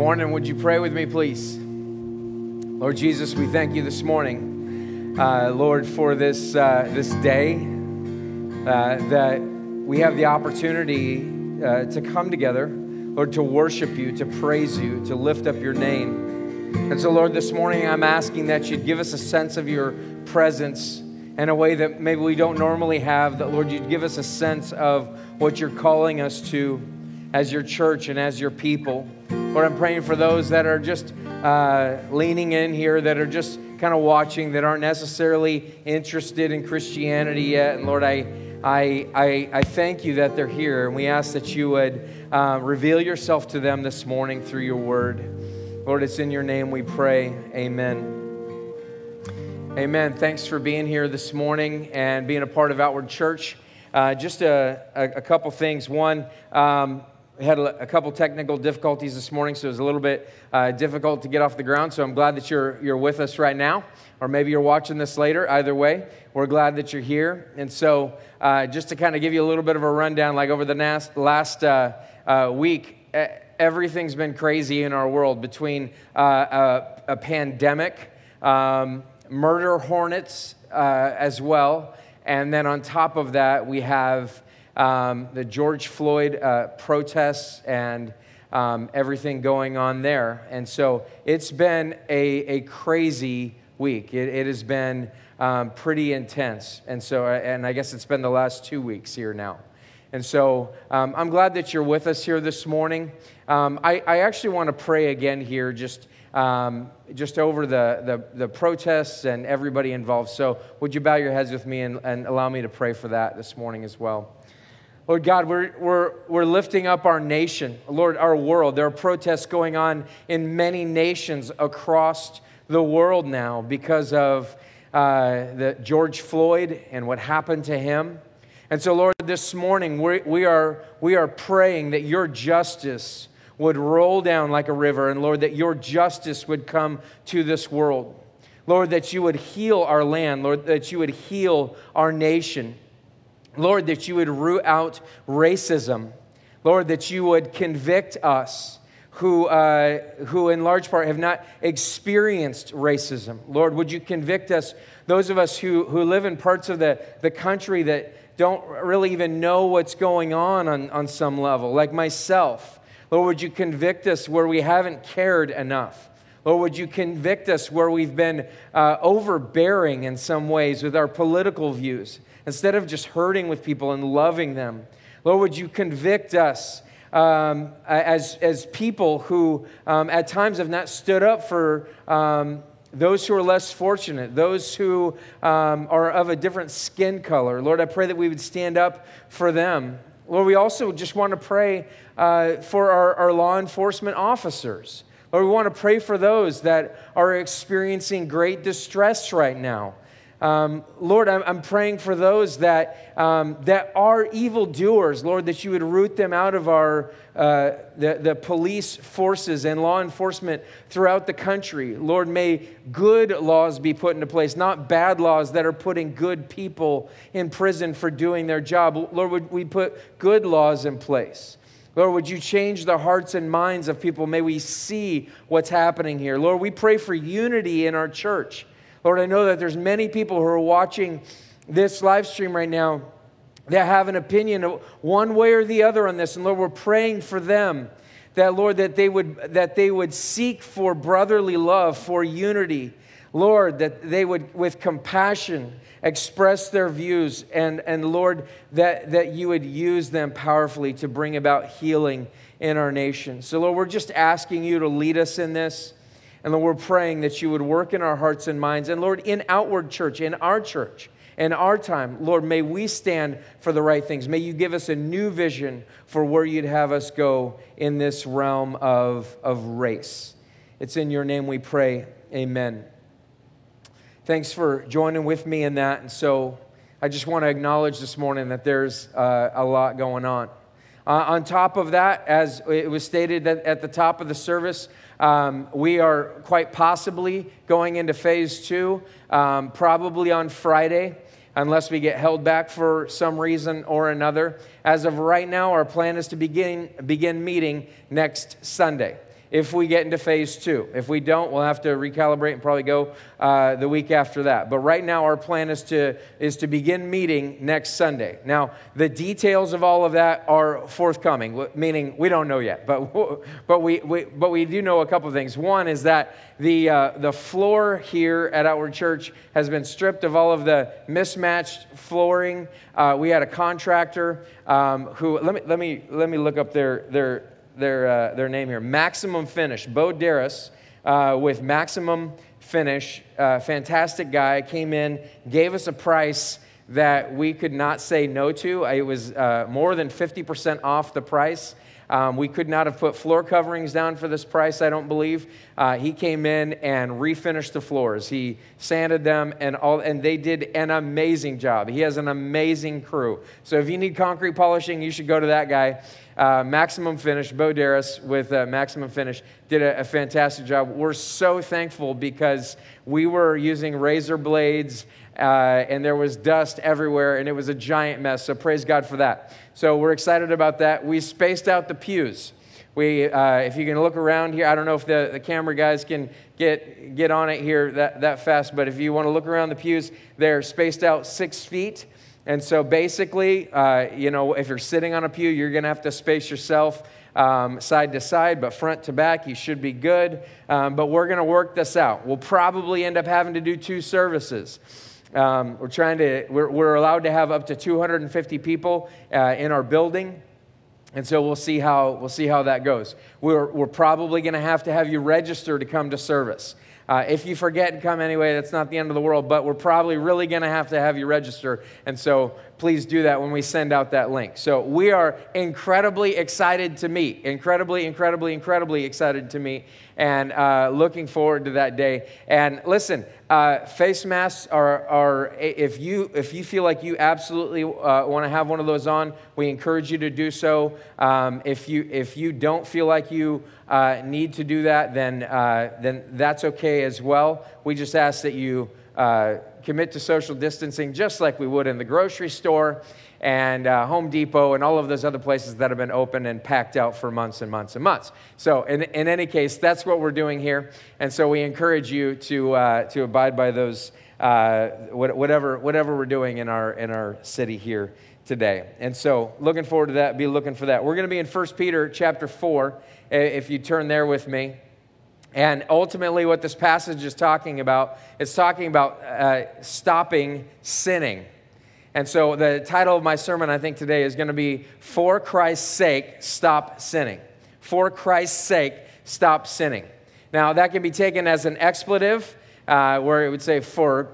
morning. Would you pray with me, please? Lord Jesus, we thank you this morning, uh, Lord, for this, uh, this day uh, that we have the opportunity uh, to come together, Lord, to worship you, to praise you, to lift up your name. And so, Lord, this morning I'm asking that you'd give us a sense of your presence in a way that maybe we don't normally have, that, Lord, you'd give us a sense of what you're calling us to as your church and as your people. Lord, I'm praying for those that are just uh, leaning in here, that are just kind of watching, that aren't necessarily interested in Christianity yet. And Lord, I, I, I, I thank you that they're here. And we ask that you would uh, reveal yourself to them this morning through your word. Lord, it's in your name we pray. Amen. Amen. Thanks for being here this morning and being a part of Outward Church. Uh, just a, a, a, couple things. One, um, we had a, couple technical difficulties this morning, so it was a little bit uh, difficult to get off the ground. So I'm glad that you're, you're with us right now, or maybe you're watching this later. Either way, we're glad that you're here. And so, uh, just to kind of give you a little bit of a rundown, like over the last, last uh, uh week, everything's been crazy in our world between uh, a, a, pandemic, um, murder hornets uh, as well, and then on top of that, we have um, the George Floyd uh, protests and um, everything going on there. And so it's been a, a crazy week. It, it has been um, pretty intense. And so, uh, and I guess it's been the last two weeks here now. And so um, I'm glad that you're with us here this morning. Um, I, I, actually want to pray again here, just, um, just over the, the, the, protests and everybody involved. So would you bow your heads with me and, and allow me to pray for that this morning as well? Lord God, we're, we're, we're lifting up our nation, Lord, our world. There are protests going on in many nations across the world now because of uh, the George Floyd and what happened to him. And so, Lord, this morning we, we, are, we are praying that your justice would roll down like a river, and Lord, that your justice would come to this world. Lord, that you would heal our land, Lord, that you would heal our nation. Lord, that you would root out racism. Lord, that you would convict us who, uh, who in large part have not experienced racism. Lord, would you convict us, those of us who, who live in parts of the, the country that don't really even know what's going on, on on some level, like myself. Lord, would you convict us where we haven't cared enough? Lord, would you convict us where we've been uh, overbearing in some ways with our political views? Instead of just hurting with people and loving them. Lord, would you convict us um, as, as people who um, at times have not stood up for um, those who are less fortunate, those who um, are of a different skin color. Lord, I pray that we would stand up for them. Lord, we also just want to pray uh, for our, our law enforcement officers. Lord, we want to pray for those that are experiencing great distress right now. Um, Lord, I'm, I'm, praying for those that, um, that are evildoers, Lord, that you would root them out of our, uh, the, the police forces and law enforcement throughout the country. Lord, may good laws be put into place, not bad laws that are putting good people in prison for doing their job. Lord, would we put good laws in place? Lord, would you change the hearts and minds of people? May we see what's happening here. Lord, we pray for unity in our church. Lord, I know that there's many people who are watching this live stream right now that have an opinion one way or the other on this. And Lord, we're praying for them that, Lord, that they would, that they would seek for brotherly love, for unity. Lord, that they would, with compassion, express their views. And, and Lord, that, that you would use them powerfully to bring about healing in our nation. So, Lord, we're just asking you to lead us in this. And Lord, we're praying that you would work in our hearts and minds. And Lord, in outward church, in our church, in our time, Lord, may we stand for the right things. May you give us a new vision for where you'd have us go in this realm of, of race. It's in your name we pray. Amen. Thanks for joining with me in that. And so I just want to acknowledge this morning that there's uh, a lot going on. Uh, on top of that, as it was stated at the top of the service, um, we are quite possibly going into phase two, um, probably on Friday, unless we get held back for some reason or another. As of right now, our plan is to begin, begin meeting next Sunday. If we get into phase two. If we don't, we'll have to recalibrate and probably go uh, the week after that. But right now, our plan is to, is to begin meeting next Sunday. Now, the details of all of that are forthcoming, meaning we don't know yet, but, but, we, we but we do know a couple of things. One is that the, uh, the floor here at Outward Church has been stripped of all of the mismatched flooring. Uh, we had a contractor um, who, let me, let, me, let me look up their, their, their, uh, their name here Maximum Finish. Bo Darris uh, with Maximum Finish, uh, fantastic guy, came in, gave us a price that we could not say no to. It was uh, more than 50% off the price. Um, we could not have put floor coverings down for this price, I don't believe. Uh, he came in and refinished the floors. He sanded them and all, and they did an amazing job. He has an amazing crew. So if you need concrete polishing, you should go to that guy. Uh, Maximum Finish, Bo Darris with uh, Maximum Finish did a, a, fantastic job. We're so thankful because we were using razor blades uh, and there was dust everywhere and it was a giant mess. So praise God for that. So we're excited about that. We spaced out the pews. We, uh, if you can look around here, I don't know if the, the camera guys can get, get on it here that, that fast, but if you want to look around the pews, they're spaced out six feet. And so basically, uh, you know, if you're sitting on a pew, you're going to have to space yourself um, side to side, but front to back, you should be good. Um, but we're going to work this out. We'll probably end up having to do two services. Um, we're trying to, we're, we're, allowed to have up to 250 people uh, in our building. And so we'll see how, we'll see how that goes. We're, we're probably going to have to have you register to come to service. Uh, if you forget and come anyway, that's not the end of the world, but we're probably really going to have to have you register. And so please do that when we send out that link. So we are incredibly excited to meet, incredibly, incredibly, incredibly excited to meet, and uh, looking forward to that day. And listen, uh, face masks are, are if you if you feel like you absolutely uh, want to have one of those on, we encourage you to do so. Um, if you if you don't feel like you uh, need to do that, then uh, then that's okay as well. We just ask that you uh, commit to social distancing, just like we would in the grocery store and uh, Home Depot and all of those other places that have been open and packed out for months and months and months. So, in, in any case, that's what we're doing here. And so, we encourage you to, uh, to abide by those, uh, whatever, whatever we're doing in our, in our city here today. And so, looking forward to that, be looking for that. We're going to be in 1 Peter chapter 4, if you turn there with me. And ultimately, what this passage is talking about, it's talking about uh, stopping sinning. And so the title of my sermon, I think, today is going to be For Christ's Sake, Stop Sinning. For Christ's sake, stop sinning. Now, that can be taken as an expletive, uh, where it would say, For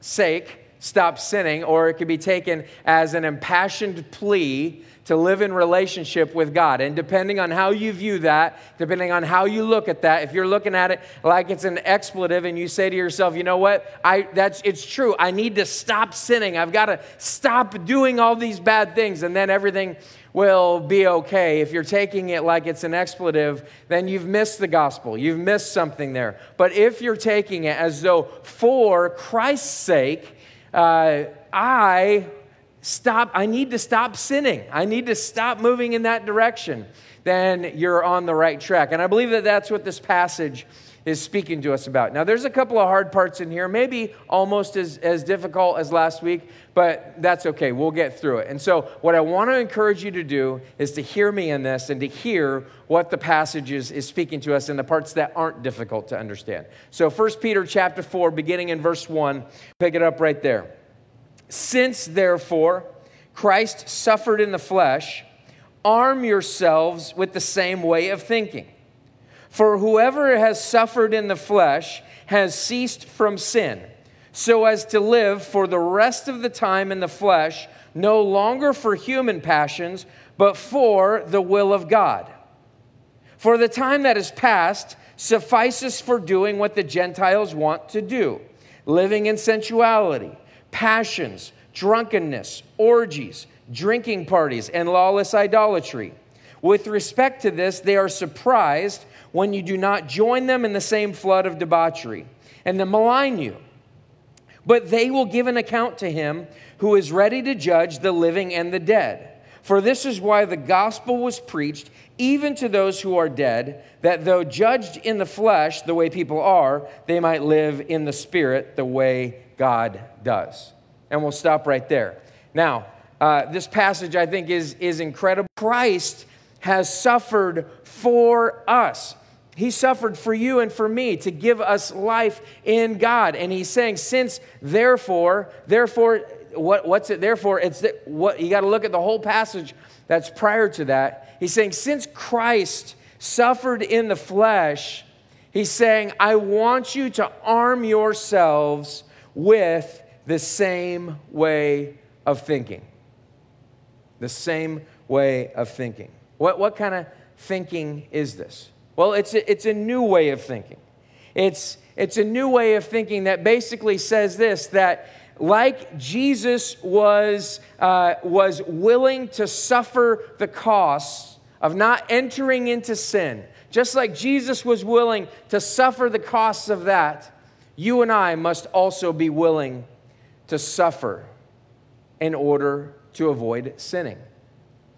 sake, stop sinning, or it could be taken as an impassioned plea to live in relationship with God. And depending on how you view that, depending on how you look at that, if you're looking at it like it's an expletive and you say to yourself, you know what? I that's it's true. I need to stop sinning. I've got to stop doing all these bad things and then everything will be okay. If you're taking it like it's an expletive, then you've missed the gospel. You've missed something there. But if you're taking it as though for Christ's sake, uh, I stop, I need to stop sinning. I need to stop moving in that direction. Then you're on the right track. And I believe that that's what this passage is speaking to us about. Now, there's a couple of hard parts in here, maybe almost as, as difficult as last week, but that's okay. We'll get through it. And so, what I want to encourage you to do is to hear me in this and to hear what the passage is, is speaking to us in the parts that aren't difficult to understand. So, 1 Peter chapter 4, beginning in verse 1, pick it up right there. Since, therefore, Christ suffered in the flesh, arm yourselves with the same way of thinking. For whoever has suffered in the flesh has ceased from sin, so as to live for the rest of the time in the flesh, no longer for human passions, but for the will of God. For the time that is past suffices for doing what the Gentiles want to do, living in sensuality passions, drunkenness, orgies, drinking parties, and lawless idolatry. With respect to this, they are surprised when you do not join them in the same flood of debauchery, and they malign you. But they will give an account to him who is ready to judge the living and the dead. For this is why the gospel was preached even to those who are dead, that though judged in the flesh the way people are, they might live in the spirit the way God does. And we'll stop right there. Now, uh, this passage I think is, is incredible. Christ has suffered for us. He suffered for you and for me to give us life in God. And he's saying, since therefore, therefore, what, what's it therefore? It's that what you got to look at the whole passage that's prior to that. He's saying, since Christ suffered in the flesh, he's saying, I want you to arm yourselves with the same way of thinking. The same way of thinking. What, what kind of thinking is this? Well, it's a, it's a new way of thinking. It's, it's a new way of thinking that basically says this that like Jesus was, uh, was willing to suffer the costs of not entering into sin, just like Jesus was willing to suffer the costs of that, you and I must also be willing to suffer in order to avoid sinning.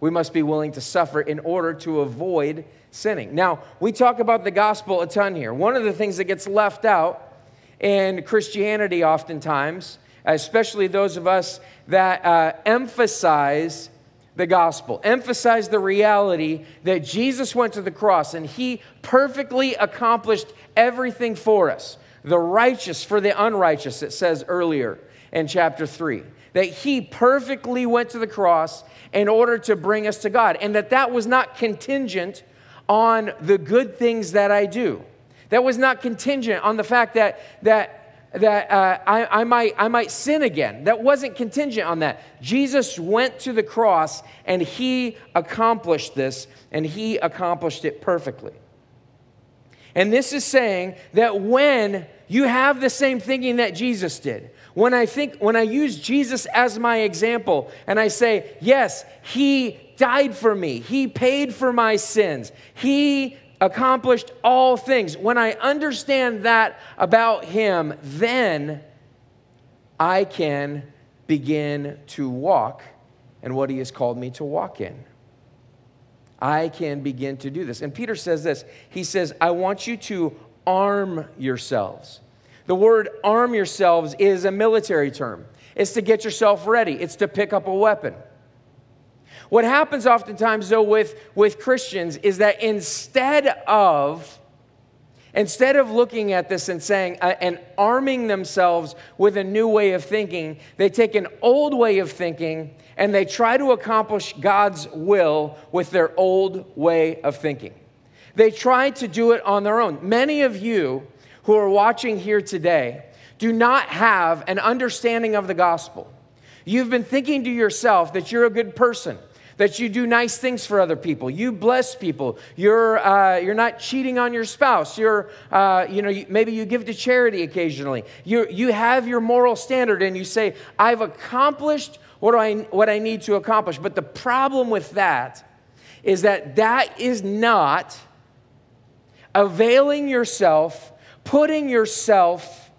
We must be willing to suffer in order to avoid sinning. Now, we talk about the gospel a ton here. One of the things that gets left out in Christianity oftentimes especially those of us that uh, emphasize the gospel, emphasize the reality that Jesus went to the cross and he perfectly accomplished everything for us. The righteous for the unrighteous, it says earlier in chapter 3. That he perfectly went to the cross in order to bring us to God, and that that was not contingent on the good things that I do. That was not contingent on the fact that, that that uh, I, I, might, I might sin again. That wasn't contingent on that. Jesus went to the cross and he accomplished this, and he accomplished it perfectly. And this is saying that when you have the same thinking that Jesus did, when I think, when I use Jesus as my example and I say, yes, he died for me, he paid for my sins, he accomplished all things. When I understand that about him, then I can begin to walk in what he has called me to walk in. I can begin to do this. And Peter says this He says, I want you to arm yourselves. The word arm yourselves is a military term, it's to get yourself ready, it's to pick up a weapon. What happens oftentimes, though, with, with Christians is that instead of Instead of looking at this and saying uh, and arming themselves with a new way of thinking, they take an old way of thinking and they try to accomplish God's will with their old way of thinking. They try to do it on their own. Many of you who are watching here today do not have an understanding of the gospel. You've been thinking to yourself that you're a good person, that you do nice things for other people. You bless people. You're, uh, you're not cheating on your spouse. You're, uh, you know, maybe you give to charity occasionally. You, you have your moral standard and you say, I've accomplished what I, what I need to accomplish. But the problem with that is that that is not availing yourself, putting yourself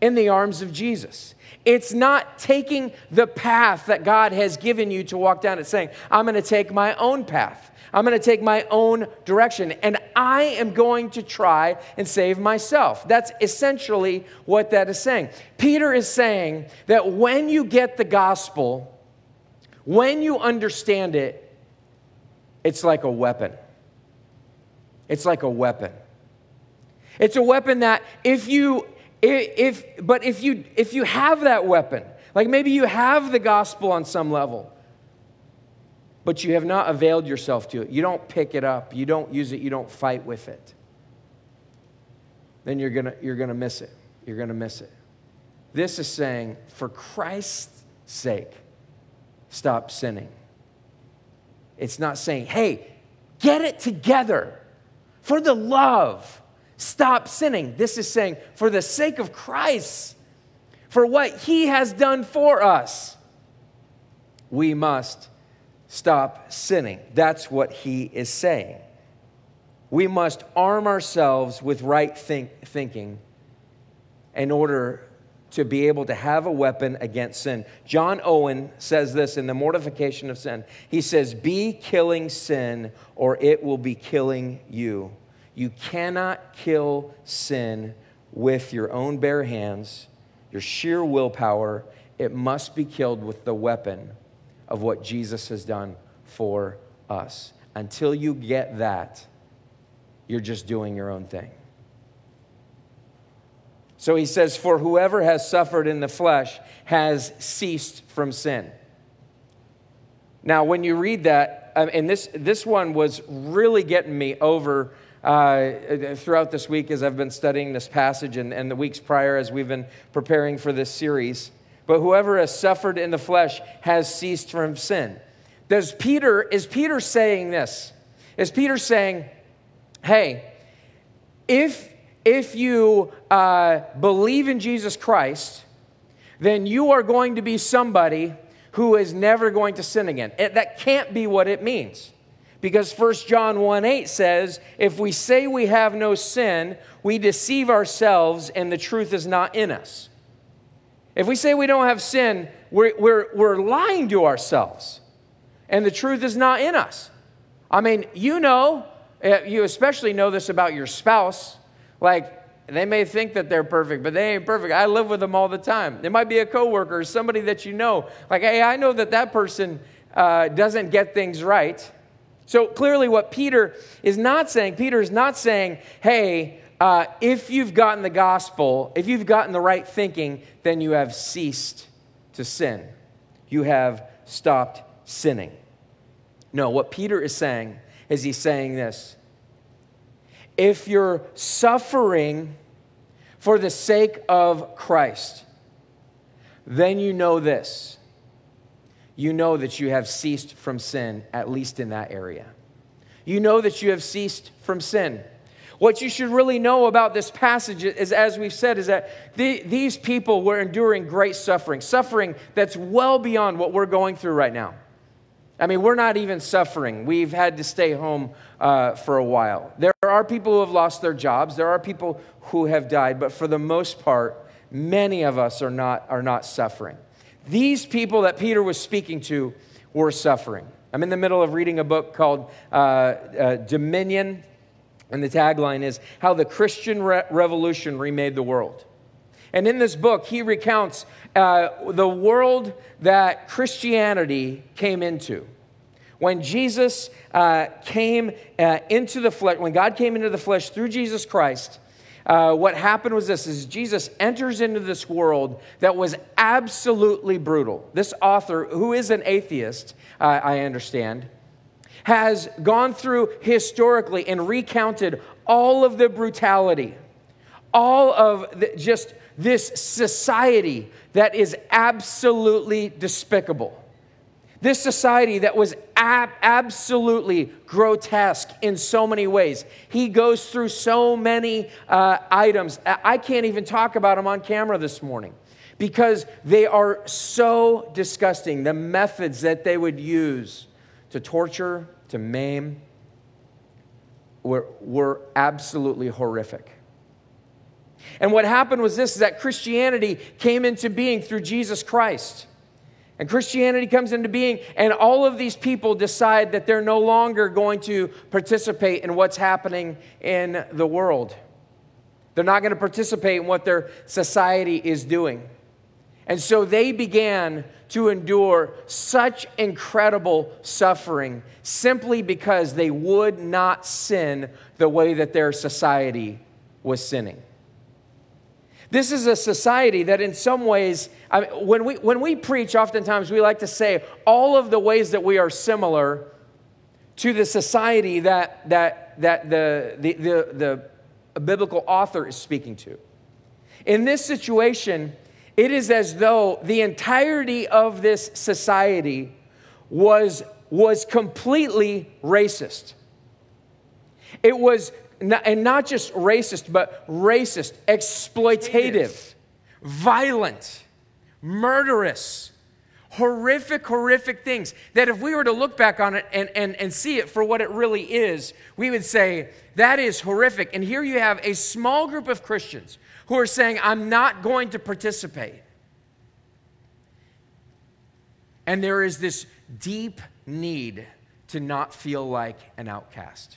in the arms of Jesus. It's not taking the path that God has given you to walk down. It's saying, I'm going to take my own path. I'm going to take my own direction, and I am going to try and save myself. That's essentially what that is saying. Peter is saying that when you get the gospel, when you understand it, it's like a weapon. It's like a weapon. It's a weapon that if you if, but if you, if you have that weapon, like maybe you have the gospel on some level, but you have not availed yourself to it, you don't pick it up, you don't use it, you don't fight with it, then you're gonna, you're gonna miss it. You're gonna miss it. This is saying, for Christ's sake, stop sinning. It's not saying, hey, get it together for the love stop sinning. This is saying, for the sake of Christ, for what he has done for us, we must stop sinning. That's what he is saying. We must arm ourselves with right think- thinking in order to be able to have a weapon against sin. John Owen says this in The Mortification of Sin. He says, Be killing sin, or it will be killing you. You cannot kill sin with your own bare hands, your sheer willpower. It must be killed with the weapon of what Jesus has done for us. Until you get that, you're just doing your own thing. So he says, For whoever has suffered in the flesh has ceased from sin. Now, when you read that, um, and this, this one was really getting me over uh, throughout this week as I've been studying this passage and, and the weeks prior as we've been preparing for this series. But whoever has suffered in the flesh has ceased from sin. Does Peter, is Peter saying this? Is Peter saying, hey, if if you uh, believe in Jesus Christ, then you are going to be somebody who is never going to sin again. It, that can't be what it means. Because 1 John 1 8 says, if we say we have no sin, we deceive ourselves and the truth is not in us. If we say we don't have sin, we're, we're, we're lying to ourselves and the truth is not in us. I mean, you know, eh, you especially know this about your spouse. Like, they may think that they're perfect, but they ain't perfect. I live with them all the time. It might be a coworker or somebody that you know. Like, hey, I know that that person uh, doesn't get things right. So clearly, what Peter is not saying, Peter is not saying, hey, uh, if you've gotten the gospel, if you've gotten the right thinking, then you have ceased to sin. You have stopped sinning. No, what Peter is saying is he's saying this if you're suffering for the sake of Christ, then you know this. You know that you have ceased from sin, at least in that area. You know that you have ceased from sin. What you should really know about this passage is, as we've said, is that the, these people were enduring great suffering, suffering that's well beyond what we're going through right now. I mean, we're not even suffering. We've had to stay home uh, for a while. There are people who have lost their jobs, there are people who have died, but for the most part, many of us are not, are not suffering. These people that Peter was speaking to were suffering. I'm in the middle of reading a book called uh, uh, Dominion, and the tagline is How the Christian Re- Revolution Remade the World. And in this book, he recounts uh, the world that Christianity came into. When Jesus uh, came uh, into the flesh, when God came into the flesh through Jesus Christ, uh, what happened was this is Jesus enters into this world that was absolutely brutal. This author, who is an atheist, uh, I understand, has gone through historically and recounted all of the brutality, all of the, just this society that is absolutely despicable. This society that was ab- absolutely grotesque in so many ways. He goes through so many uh, items. I can't even talk about them on camera this morning because they are so disgusting. The methods that they would use to torture, to maim, were, were absolutely horrific. And what happened was this is that Christianity came into being through Jesus Christ. And Christianity comes into being, and all of these people decide that they're no longer going to participate in what's happening in the world. They're not going to participate in what their society is doing. And so they began to endure such incredible suffering simply because they would not sin the way that their society was sinning. This is a society that, in some ways, I mean, when, we, when we preach, oftentimes we like to say all of the ways that we are similar to the society that, that, that the, the, the, the biblical author is speaking to. In this situation, it is as though the entirety of this society was, was completely racist. It was and not just racist, but racist, exploitative, violent, murderous, horrific, horrific things that if we were to look back on it and, and, and see it for what it really is, we would say, that is horrific. And here you have a small group of Christians who are saying, I'm not going to participate. And there is this deep need to not feel like an outcast.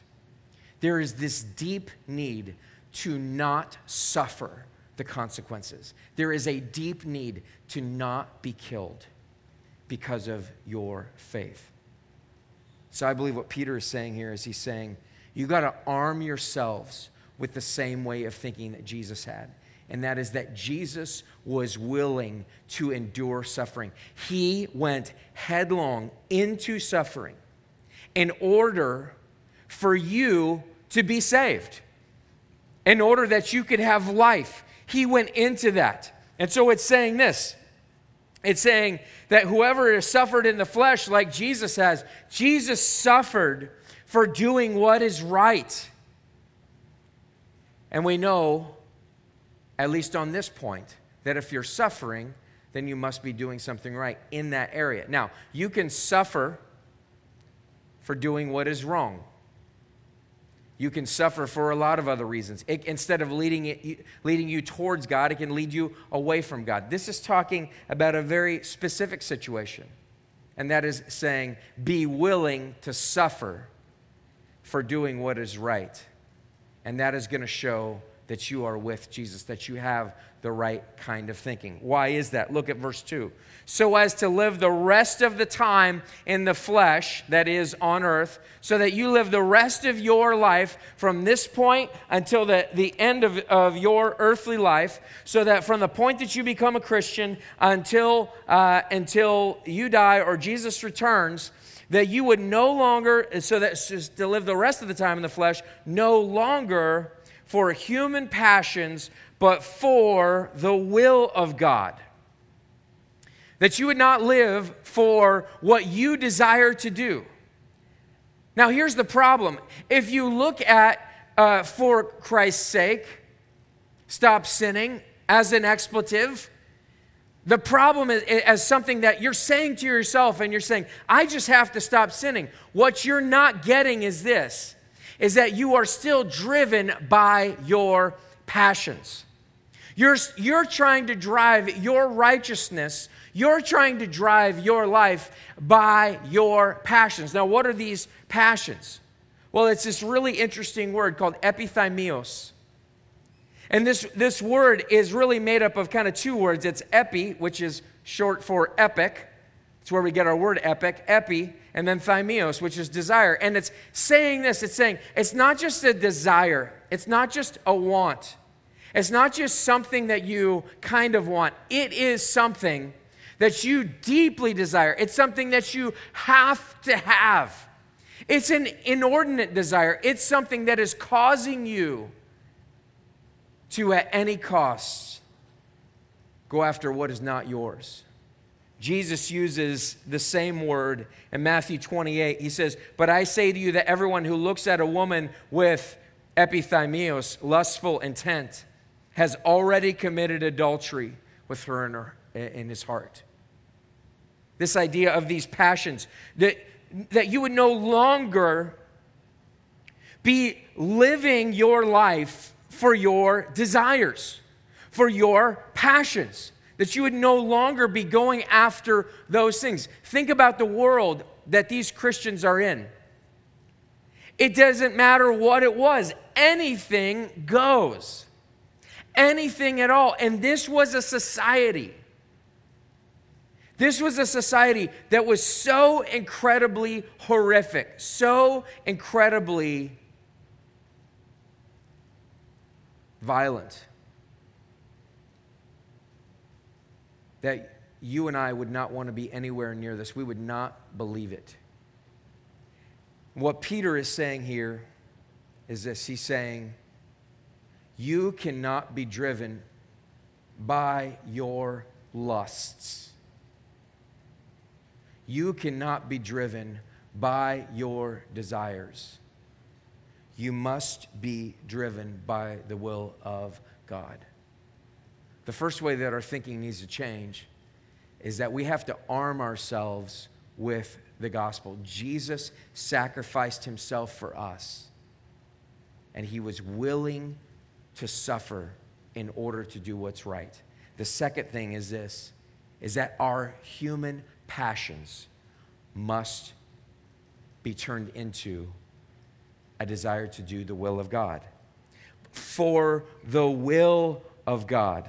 There is this deep need to not suffer the consequences. There is a deep need to not be killed because of your faith. So I believe what Peter is saying here is he's saying, you got to arm yourselves with the same way of thinking that Jesus had. And that is that Jesus was willing to endure suffering. He went headlong into suffering in order for you to be saved, in order that you could have life. He went into that. And so it's saying this it's saying that whoever has suffered in the flesh, like Jesus has, Jesus suffered for doing what is right. And we know, at least on this point, that if you're suffering, then you must be doing something right in that area. Now, you can suffer for doing what is wrong. You can suffer for a lot of other reasons. It, instead of leading, it, leading you towards God, it can lead you away from God. This is talking about a very specific situation, and that is saying, be willing to suffer for doing what is right. And that is going to show that you are with Jesus, that you have the right kind of thinking. Why is that? Look at verse 2. So as to live the rest of the time in the flesh, that is on earth, so that you live the rest of your life from this point until the, the end of, of your earthly life, so that from the point that you become a Christian until, uh, until you die or Jesus returns, that you would no longer, so that to live the rest of the time in the flesh, no longer for human passions, but for the will of God. That you would not live for what you desire to do. Now, here's the problem. If you look at uh, for Christ's sake, stop sinning as an expletive, the problem is as something that you're saying to yourself and you're saying, I just have to stop sinning. What you're not getting is this is that you are still driven by your passions. You're, you're trying to drive your righteousness, you're trying to drive your life by your passions. Now, what are these passions? Well, it's this really interesting word called epithymios. And this, this word is really made up of kind of two words. It's epi, which is short for epic. It's where we get our word epic, epi, and then thymios, which is desire. And it's saying this it's saying it's not just a desire, it's not just a want, it's not just something that you kind of want, it is something that you deeply desire, it's something that you have to have. It's an inordinate desire, it's something that is causing you to, at any cost, go after what is not yours. Jesus uses the same word in Matthew 28. He says, But I say to you that everyone who looks at a woman with epithymios, lustful intent, has already committed adultery with her in, her in his heart. This idea of these passions, that, that you would no longer be living your life for your desires, for your passions that you would no longer be going after those things. Think about the world that these Christians are in. It doesn't matter what it was, anything goes. Anything at all. And this was a society. This was a society that was so incredibly horrific, so incredibly violent. That you and I would not want to be anywhere near this. We would not believe it. What Peter is saying here is this he's saying, You cannot be driven by your lusts. You cannot be driven by your desires. You must be driven by the will of God. The first way that our thinking needs to change is that we have to arm ourselves with the gospel. Jesus sacrificed himself for us, and he was willing to suffer in order to do what's right. The second thing is this is that our human passions must be turned into a desire to do the will of God. For the will of God.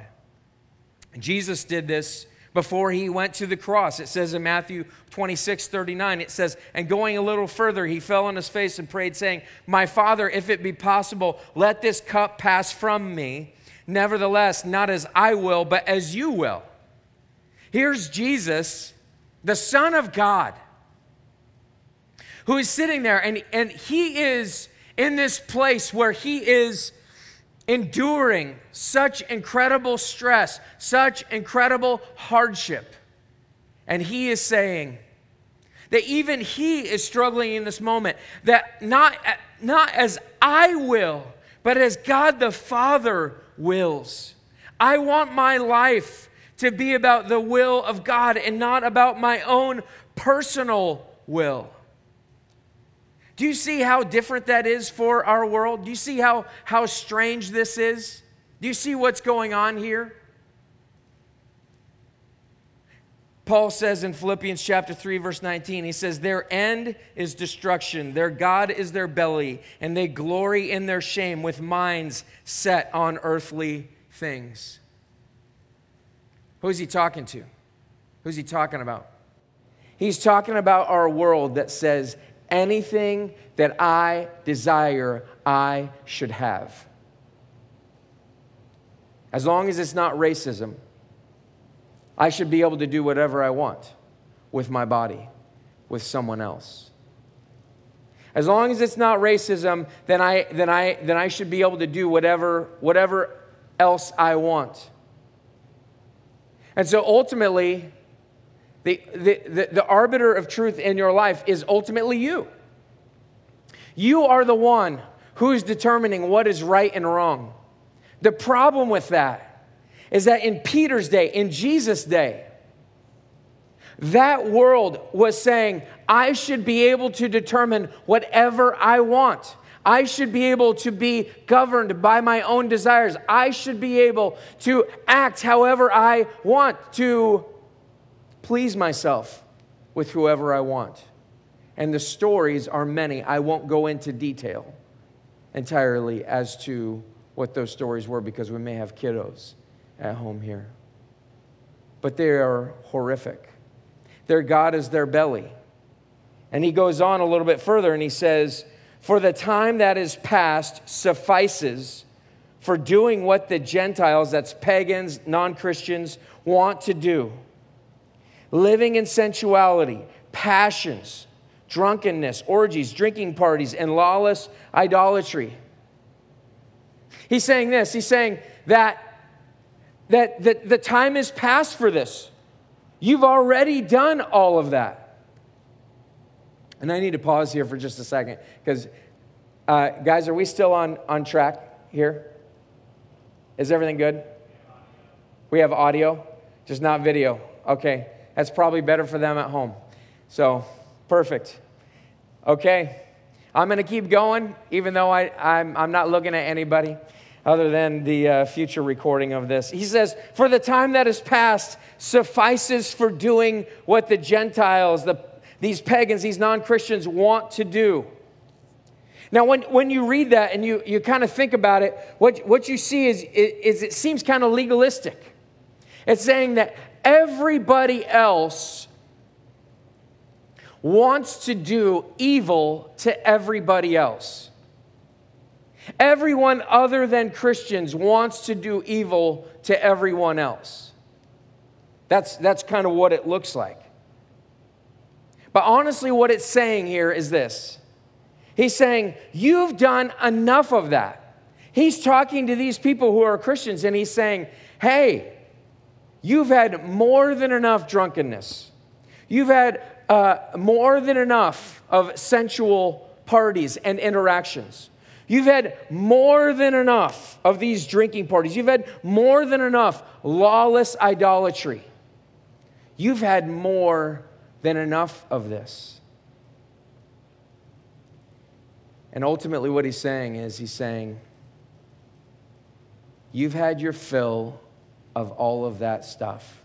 Jesus did this before he went to the cross. It says in Matthew 26, 39, it says, And going a little further, he fell on his face and prayed, saying, My Father, if it be possible, let this cup pass from me. Nevertheless, not as I will, but as you will. Here's Jesus, the Son of God, who is sitting there, and, and he is in this place where he is enduring such incredible stress, such incredible hardship. And he is saying that even he is struggling in this moment, that not, not as I will, but as God the Father wills. I want my life to be about the will of God and not about my own personal will. Do you see how different that is for our world? Do you see how, how strange this is? Do you see what's going on here? Paul says in Philippians chapter 3 verse 19 he says their end is destruction their god is their belly and they glory in their shame with minds set on earthly things. Who's he talking to? Who's he talking about? He's talking about our world that says anything that I desire, I should have. As long as it's not racism, I should be able to do whatever I want with my body, with someone else. As long as it's not racism, then I, then I, then I should be able to do whatever, whatever else I want. And so ultimately, the, the, the, the, arbiter of truth in your life is ultimately you. You are the one who is determining what is right and wrong. The problem with that is that in Peter's day, in Jesus' day, that world was saying, I should be able to determine whatever I want. I should be able to be governed by my own desires. I should be able to act however I want, to please myself with whoever I want. And the stories are many. I won't go into detail entirely as to what those stories were because we may have kiddos at home here. But they are horrific. Their God is their belly. And he goes on a little bit further and he says, for the time that is past suffices for doing what the Gentiles, that's pagans, non Christians, want to do. Living in sensuality, passions, drunkenness, orgies, drinking parties, and lawless idolatry. He's saying this he's saying that, that, that the time is past for this. You've already done all of that. And I need to pause here for just a second because, uh, guys, are we still on, on track here? Is everything good? We have audio, just not video. Okay, that's probably better for them at home. So, perfect. Okay, I'm going to keep going, even though I, I'm, I'm not looking at anybody other than the uh, future recording of this. He says, For the time that is past suffices for doing what the Gentiles, the these pagans, these non Christians want to do. Now, when, when you read that and you, you kind of think about it, what, what you see is, is it seems kind of legalistic. It's saying that everybody else wants to do evil to everybody else. Everyone other than Christians wants to do evil to everyone else. That's, that's kind of what it looks like. But honestly, what it's saying here is this He's saying, You've done enough of that. He's talking to these people who are Christians and he's saying, Hey, you've had more than enough drunkenness. You've had uh, more than enough of sensual parties and interactions. You've had more than enough of these drinking parties. You've had more than enough lawless idolatry. You've had more than enough of this. And ultimately, what he's saying is, he's saying, You've had your fill of all of that stuff.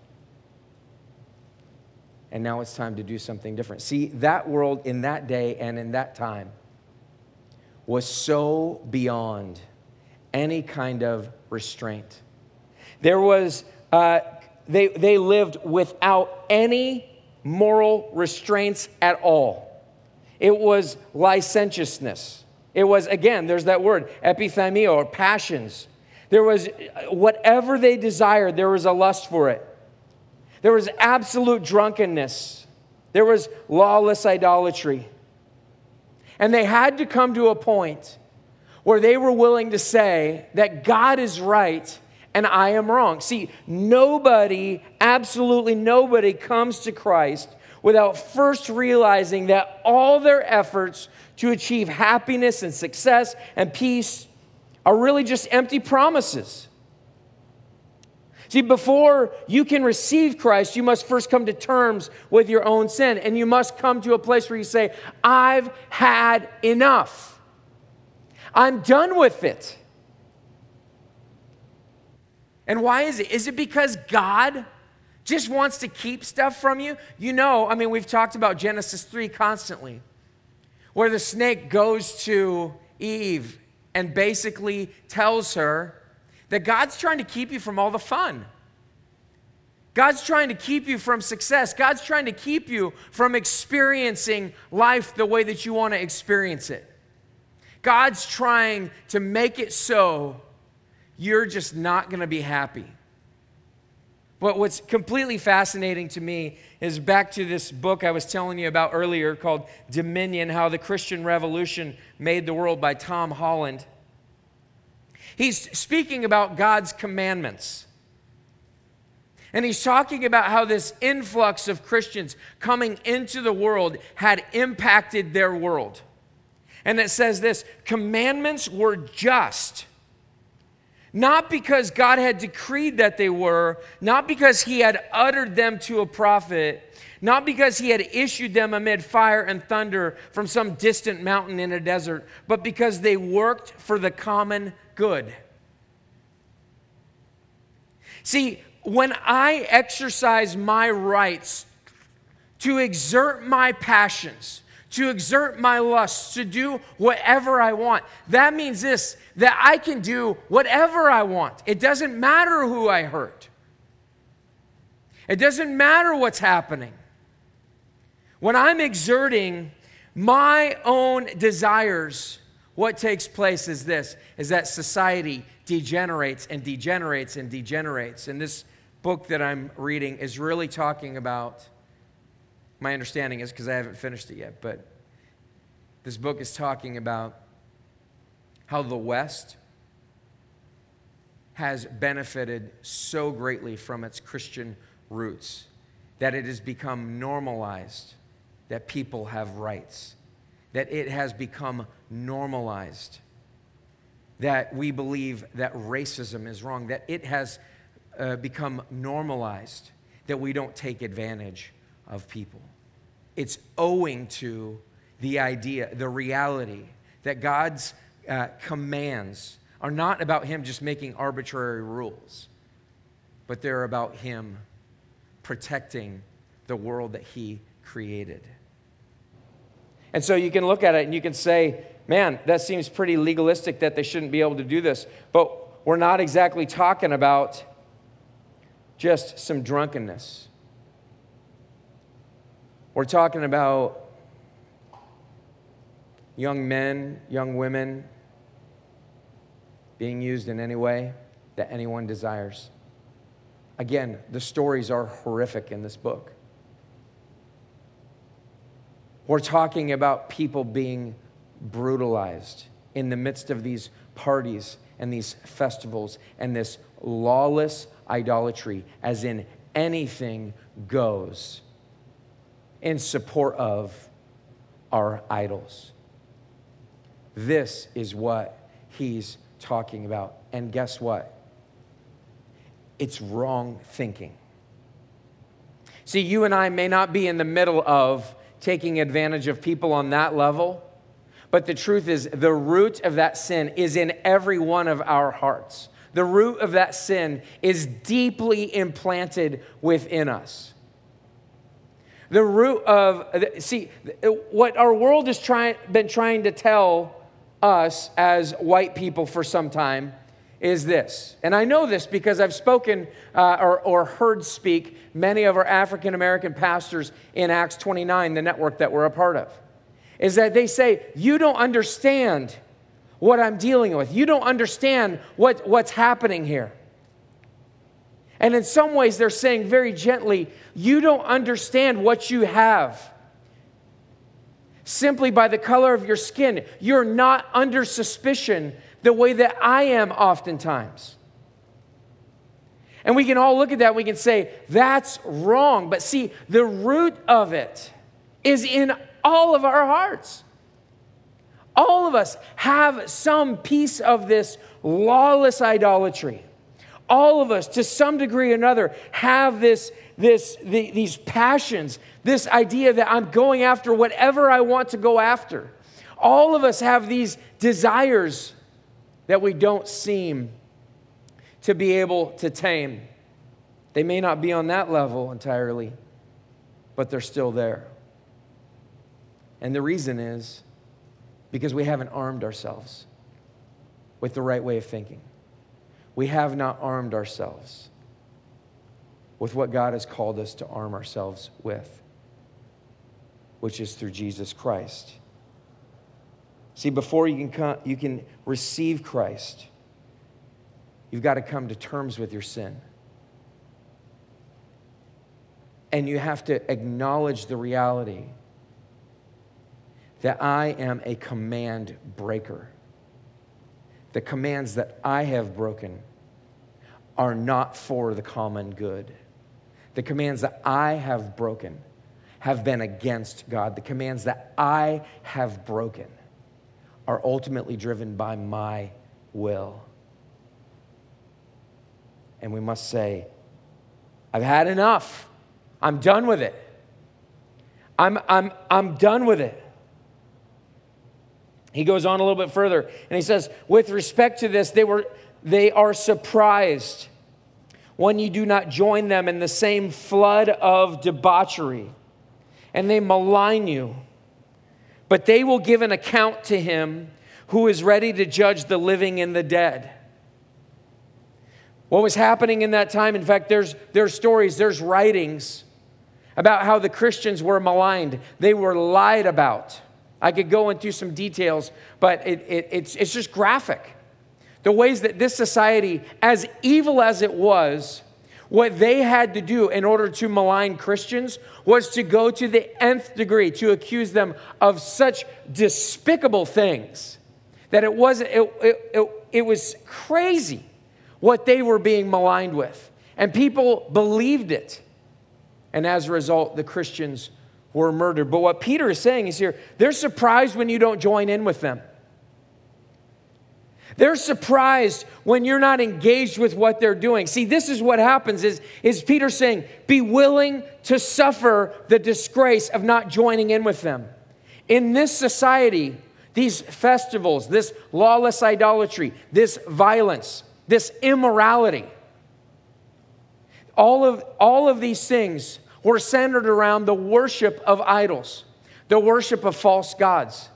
And now it's time to do something different. See, that world in that day and in that time was so beyond any kind of restraint. There was, uh, they, they lived without any moral restraints at all. It was licentiousness. It was, again, there's that word, epithymia or passions. There was whatever they desired, there was a lust for it. There was absolute drunkenness. There was lawless idolatry. And they had to come to a point where they were willing to say that God is right and I am wrong. See, nobody, absolutely nobody, comes to Christ without first realizing that all their efforts to achieve happiness and success and peace are really just empty promises. See, before you can receive Christ, you must first come to terms with your own sin. And you must come to a place where you say, I've had enough. I'm done with it. And why is it? Is it because God just wants to keep stuff from you? You know, I mean, we've talked about Genesis 3 constantly, where the snake goes to Eve and basically tells her that God's trying to keep you from all the fun. God's trying to keep you from success. God's trying to keep you from experiencing life the way that you want to experience it. God's trying to make it so you're just not going to be happy. But what's completely fascinating to me is back to this book I was telling you about earlier called Dominion How the Christian Revolution Made the World by Tom Holland. He's speaking about God's commandments. And he's talking about how this influx of Christians coming into the world had impacted their world. And it says this commandments were just not because God had decreed that they were, not because he had uttered them to a prophet, not because he had issued them amid fire and thunder from some distant mountain in a desert, but because they worked for the common good. See, when I exercise my rights to exert my passions, to exert my lusts, to do whatever I want. That means this that I can do whatever I want. It doesn't matter who I hurt, it doesn't matter what's happening. When I'm exerting my own desires, what takes place is this is that society degenerates and degenerates and degenerates. And this book that I'm reading is really talking about my understanding is because I haven't finished it yet, but this book is talking about how the West has benefited so greatly from its Christian roots that it has become normalized that people have rights, that it has become normalized that we believe that racism is wrong, that it has uh, become normalized that we don't take advantage of people. It's owing to the idea, the reality that God's uh, commands are not about Him just making arbitrary rules, but they're about Him protecting the world that He created. And so you can look at it and you can say, man, that seems pretty legalistic that they shouldn't be able to do this. But we're not exactly talking about just some drunkenness. We're talking about young men, young women being used in any way that anyone desires. Again, the stories are horrific in this book. We're talking about people being brutalized in the midst of these parties and these festivals and this lawless idolatry, as in anything goes in support of our idols. This is what he's talking about. And guess what? It's wrong thinking. See, you and I may not be in the middle of taking advantage of people on that level, but the truth is, the root of that sin is in every one of our hearts. The root of that sin is deeply implanted within us. The root of, see, what our world has try, been trying to tell us as white people for some time is this. And I know this because I've spoken uh, or, or heard speak many of our African American pastors in Acts 29, the network that we're a part of. Is that they say, You don't understand what I'm dealing with. You don't understand what, what's happening here. And in some ways, they're saying very gently, You don't understand what you have simply by the color of your skin. You're not under suspicion the way that I am oftentimes. And we can all look at that we can say, that's wrong. But see, the root of it is in all of our hearts. All of us have some piece of this lawless idolatry. All of us, to some degree or another, have this, this, the, these passions, this idea that I'm going after whatever I want to go after. All of us have these desires that we don't seem to be able to tame. They may not be on that level entirely, but they're still there. And the reason is because we haven't armed ourselves with the right way of thinking. We have not armed ourselves with what God has called us to arm ourselves with, which is through Jesus Christ. See, before you can, come, you can receive Christ, you've got to come to terms with your sin. And you have to acknowledge the reality that I am a command breaker. The commands that I have broken are not for the common good. The commands that I have broken have been against God. The commands that I have broken are ultimately driven by my will. And we must say, I've had enough. I'm done with it. I'm, I'm, I'm done with it. He goes on a little bit further and he says, with respect to this, they, were, they are surprised when you do not join them in the same flood of debauchery, and they malign you but they will give an account to him who is ready to judge the living and the dead. What was happening in that time? In fact, there's, there's stories, there's writings about how the Christians were maligned, they were lied about. I could go into some details, but it, it, it's, it's just graphic. The ways that this society, as evil as it was, what they had to do in order to malign Christians was to go to the nth degree to accuse them of such despicable things that it was it, it, it, it was crazy what they were being maligned with. And people believed it. And as a result, the Christians were murdered. But what Peter is saying is here, they're surprised when you don't join in with them. They're surprised when you're not engaged with what they're doing. See, this is what happens is, is Peter saying, be willing to suffer the disgrace of not joining in with them. In this society, these festivals, this lawless idolatry, this violence, this immorality, all of, all of these things were centered around the worship of idols, the worship of false gods.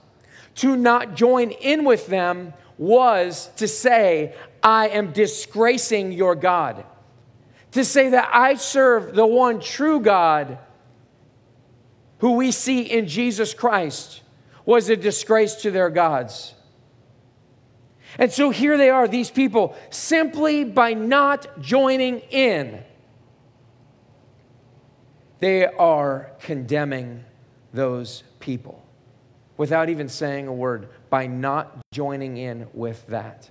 To not join in with them was to say, I am disgracing your God. To say that I serve the one true God who we see in Jesus Christ was a disgrace to their gods. And so here they are, these people, simply by not joining in, they are condemning those people without even saying a word by not joining in with that.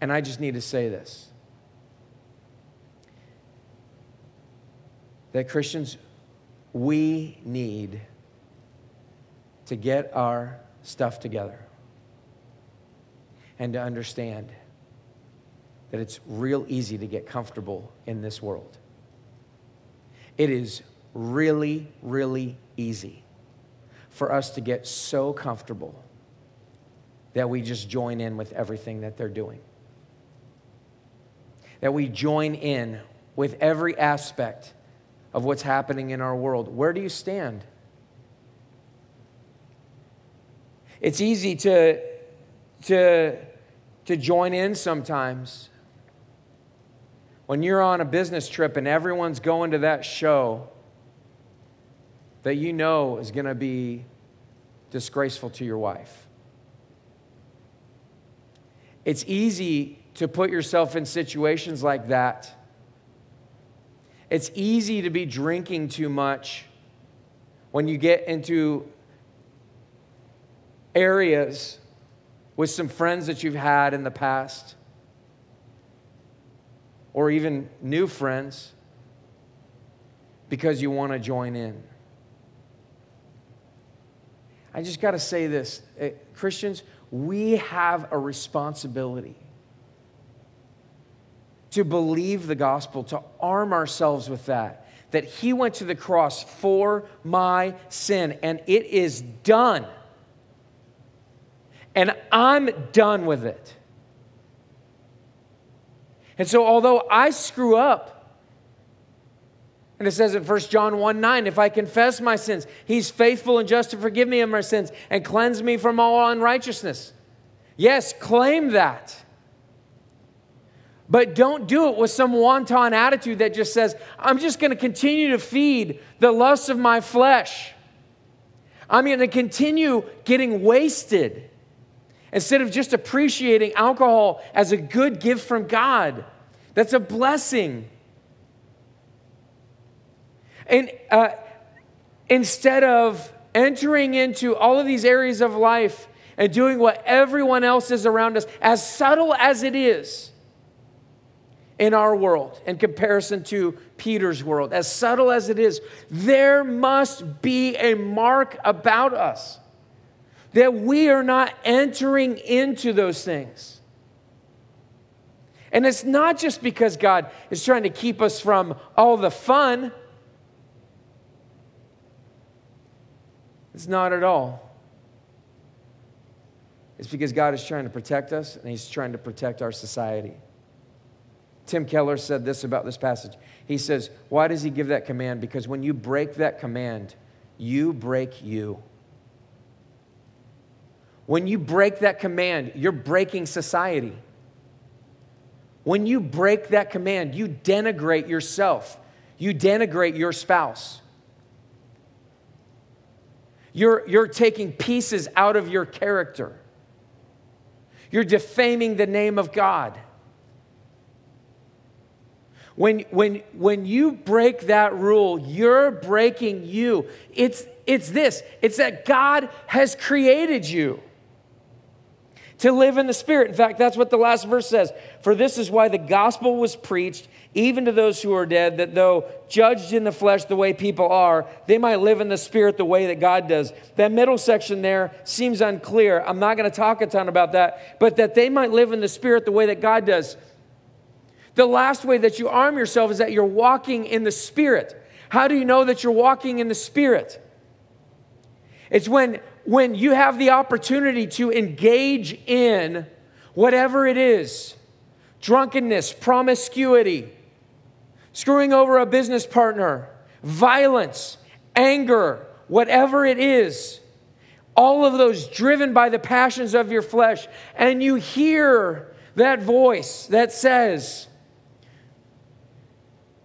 And I just need to say this that Christians, we need to get our stuff together and to understand that it's real easy to get comfortable in this world. It is really, really easy for us to get so comfortable that we just join in with everything that they're doing. that we join in with every aspect of what's happening in our world. Where do you stand? It's easy to, to, to join in sometimes. When you're on a business trip and everyone's going to that show that you know is going to be disgraceful to your wife. It's easy to put yourself in situations like that. It's easy to be drinking too much when you get into areas with some friends that you've had in the past or even new friends because you want to join in. I just got to say this eh, Christians, we have a responsibility to believe the gospel, to arm ourselves with that. That he went to the cross for my sin, and it is done. And I'm done with it. And so, although I screw up, and it says in 1 John 1 9, if I confess my sins, he's faithful and just to forgive me of my sins and cleanse me from all unrighteousness. Yes, claim that. But don't do it with some wanton attitude that just says, I'm just going to continue to feed the lusts of my flesh. I'm going to continue getting wasted instead of just appreciating alcohol as a good gift from God. That's a blessing. And uh, instead of entering into all of these areas of life and doing what everyone else is around us, as subtle as it is in our world in comparison to Peter's world, as subtle as it is, there must be a mark about us that we are not entering into those things. And it's not just because God is trying to keep us from all the fun. It's not at all. It's because God is trying to protect us and He's trying to protect our society. Tim Keller said this about this passage. He says, Why does He give that command? Because when you break that command, you break you. When you break that command, you're breaking society. When you break that command, you denigrate yourself, you denigrate your spouse. You're, you're taking pieces out of your character. You're defaming the name of God. When, when, when you break that rule, you're breaking you. It's, it's this it's that God has created you to live in the Spirit. In fact, that's what the last verse says. For this is why the gospel was preached, even to those who are dead, that though judged in the flesh the way people are, they might live in the Spirit the way that God does. That middle section there seems unclear. I'm not going to talk a ton about that, but that they might live in the Spirit the way that God does. The last way that you arm yourself is that you're walking in the Spirit. How do you know that you're walking in the Spirit? It's when when you have the opportunity to engage in whatever it is drunkenness, promiscuity, screwing over a business partner, violence, anger, whatever it is, all of those driven by the passions of your flesh, and you hear that voice that says,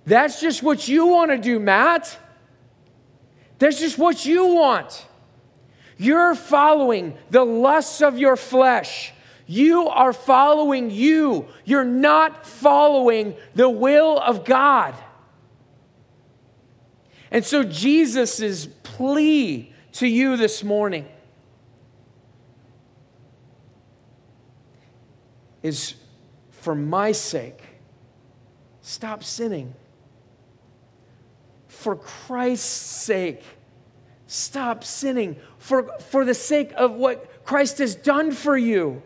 That's just what you want to do, Matt. That's just what you want. You're following the lusts of your flesh. You are following you. You're not following the will of God. And so, Jesus' plea to you this morning is for my sake, stop sinning. For Christ's sake, stop sinning for, for the sake of what Christ has done for you.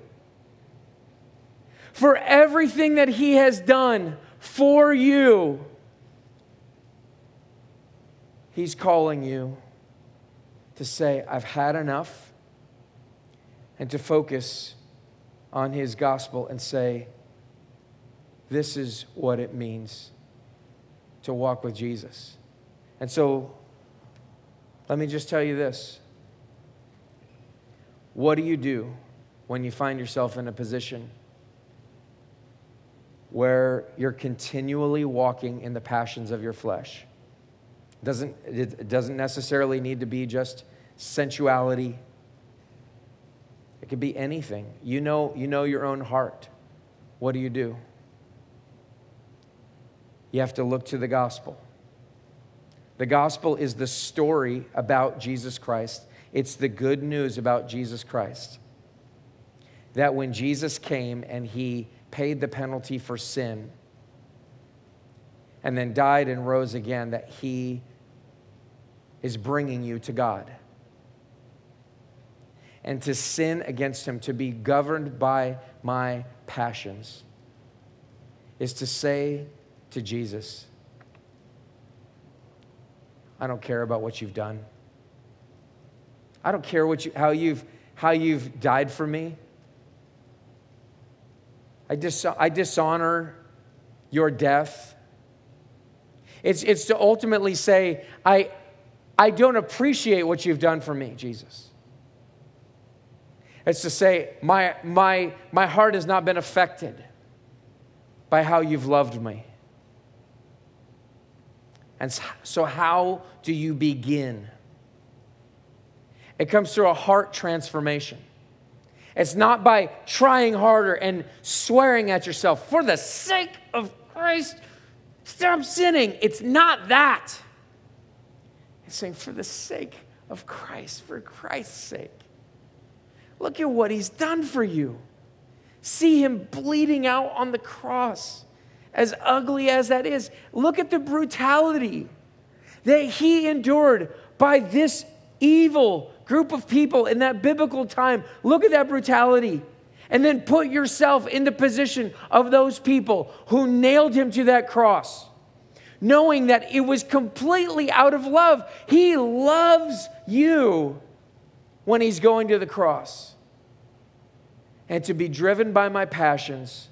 For everything that He has done for you, He's calling you to say, I've had enough, and to focus on His gospel and say, this is what it means to walk with Jesus. And so, let me just tell you this. What do you do when you find yourself in a position where you're continually walking in the passions of your flesh? Doesn't, it doesn't necessarily need to be just sensuality. It could be anything. You know, you know your own heart. What do you do? You have to look to the gospel. The gospel is the story about Jesus Christ. It's the good news about Jesus Christ. That when Jesus came and he paid the penalty for sin and then died and rose again, that he is bringing you to God. And to sin against him, to be governed by my passions, is to say to Jesus, I don't care about what you've done. I don't care what you, how, you've, how you've died for me. I, dis- I dishonor your death. It's, it's to ultimately say, I, I don't appreciate what you've done for me, Jesus. It's to say, my, my, my heart has not been affected by how you've loved me. And so, how do you begin? It comes through a heart transformation. It's not by trying harder and swearing at yourself, for the sake of Christ, stop sinning. It's not that. It's saying, for the sake of Christ, for Christ's sake. Look at what he's done for you. See him bleeding out on the cross, as ugly as that is. Look at the brutality that he endured by this evil group of people in that biblical time. Look at that brutality. And then put yourself in the position of those people who nailed him to that cross knowing that it was completely out of love. He loves you when He's going to the cross. And to be driven by my passions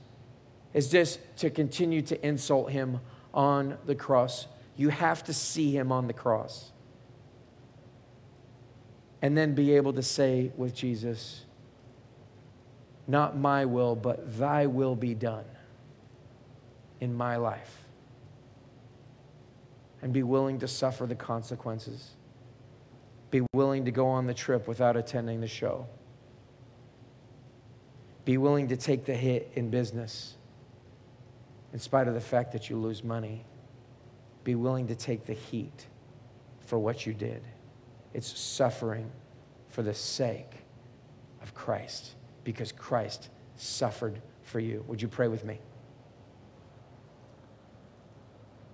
is just to continue to insult Him on the cross. You have to see Him on the cross. And then be able to say with Jesus, Not my will, but thy will be done in my life and be willing to suffer the consequences. Be willing to go on the trip without attending the show. Be willing to take the hit in business in spite of the fact that you lose money. Be willing to take the heat for what you did. It's suffering for the sake of Christ because Christ suffered for you. Would you pray with me?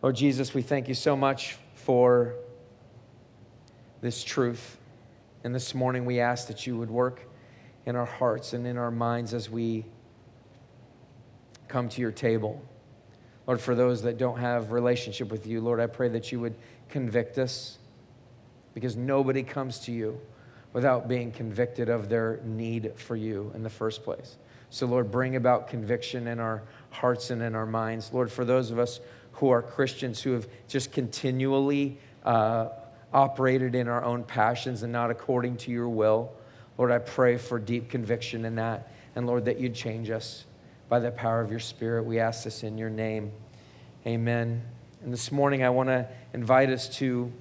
Lord Jesus, we thank you so much for this truth. And this morning we ask that you would work in our hearts and in our minds as we come to your table. Lord, for those that don't have relationship with you, Lord, I pray that you would convict us because nobody comes to you without being convicted of their need for you in the first place. So, Lord, bring about conviction in our hearts and in our minds. Lord, for those of us who are Christians who have just continually uh, operated in our own passions and not according to your will. Lord, I pray for deep conviction in that. And Lord, that you'd change us by the power of your Spirit. We ask this in your name. Amen. And this morning, I want to invite us to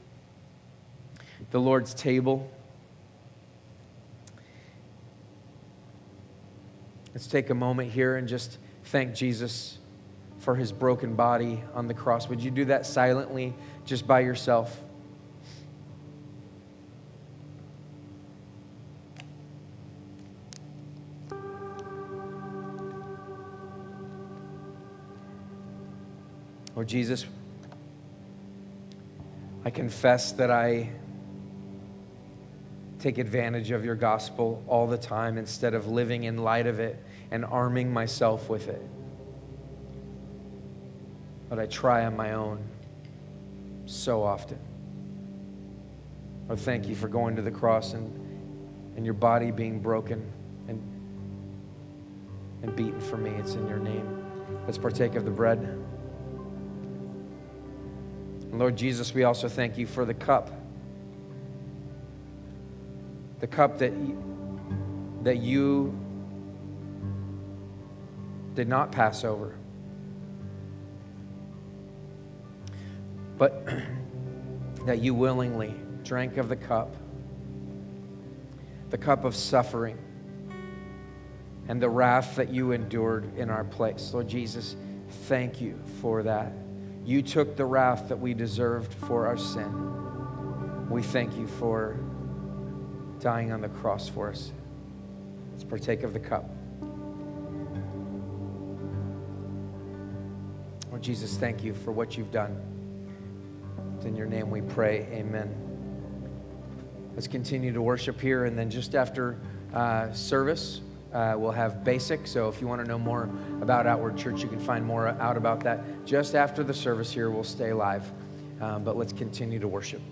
the Lord's table. Let's take a moment here and just thank Jesus for his broken body on the cross. Would you do that silently, just by yourself? Lord Jesus, I confess that I take advantage of your gospel all the time instead of living in light of it and arming myself with it but I try on my own so often. Lord, thank you for going to the cross and, and your body being broken and, and beaten for me. It's in your name. Let's partake of the bread. And Lord Jesus, we also thank you for the cup. The cup that, that you did not pass over. But that you willingly drank of the cup, the cup of suffering, and the wrath that you endured in our place. Lord Jesus, thank you for that. You took the wrath that we deserved for our sin. We thank you for dying on the cross for us. Let's partake of the cup. Lord Jesus, thank you for what you've done. It's In your name we pray. Amen. Let's continue to worship here, and then just after uh, service, uh, we'll have basic. So if you want to know more about Outward Church, you can find more out about that just after the service here. We'll stay live, um, but let's continue to worship.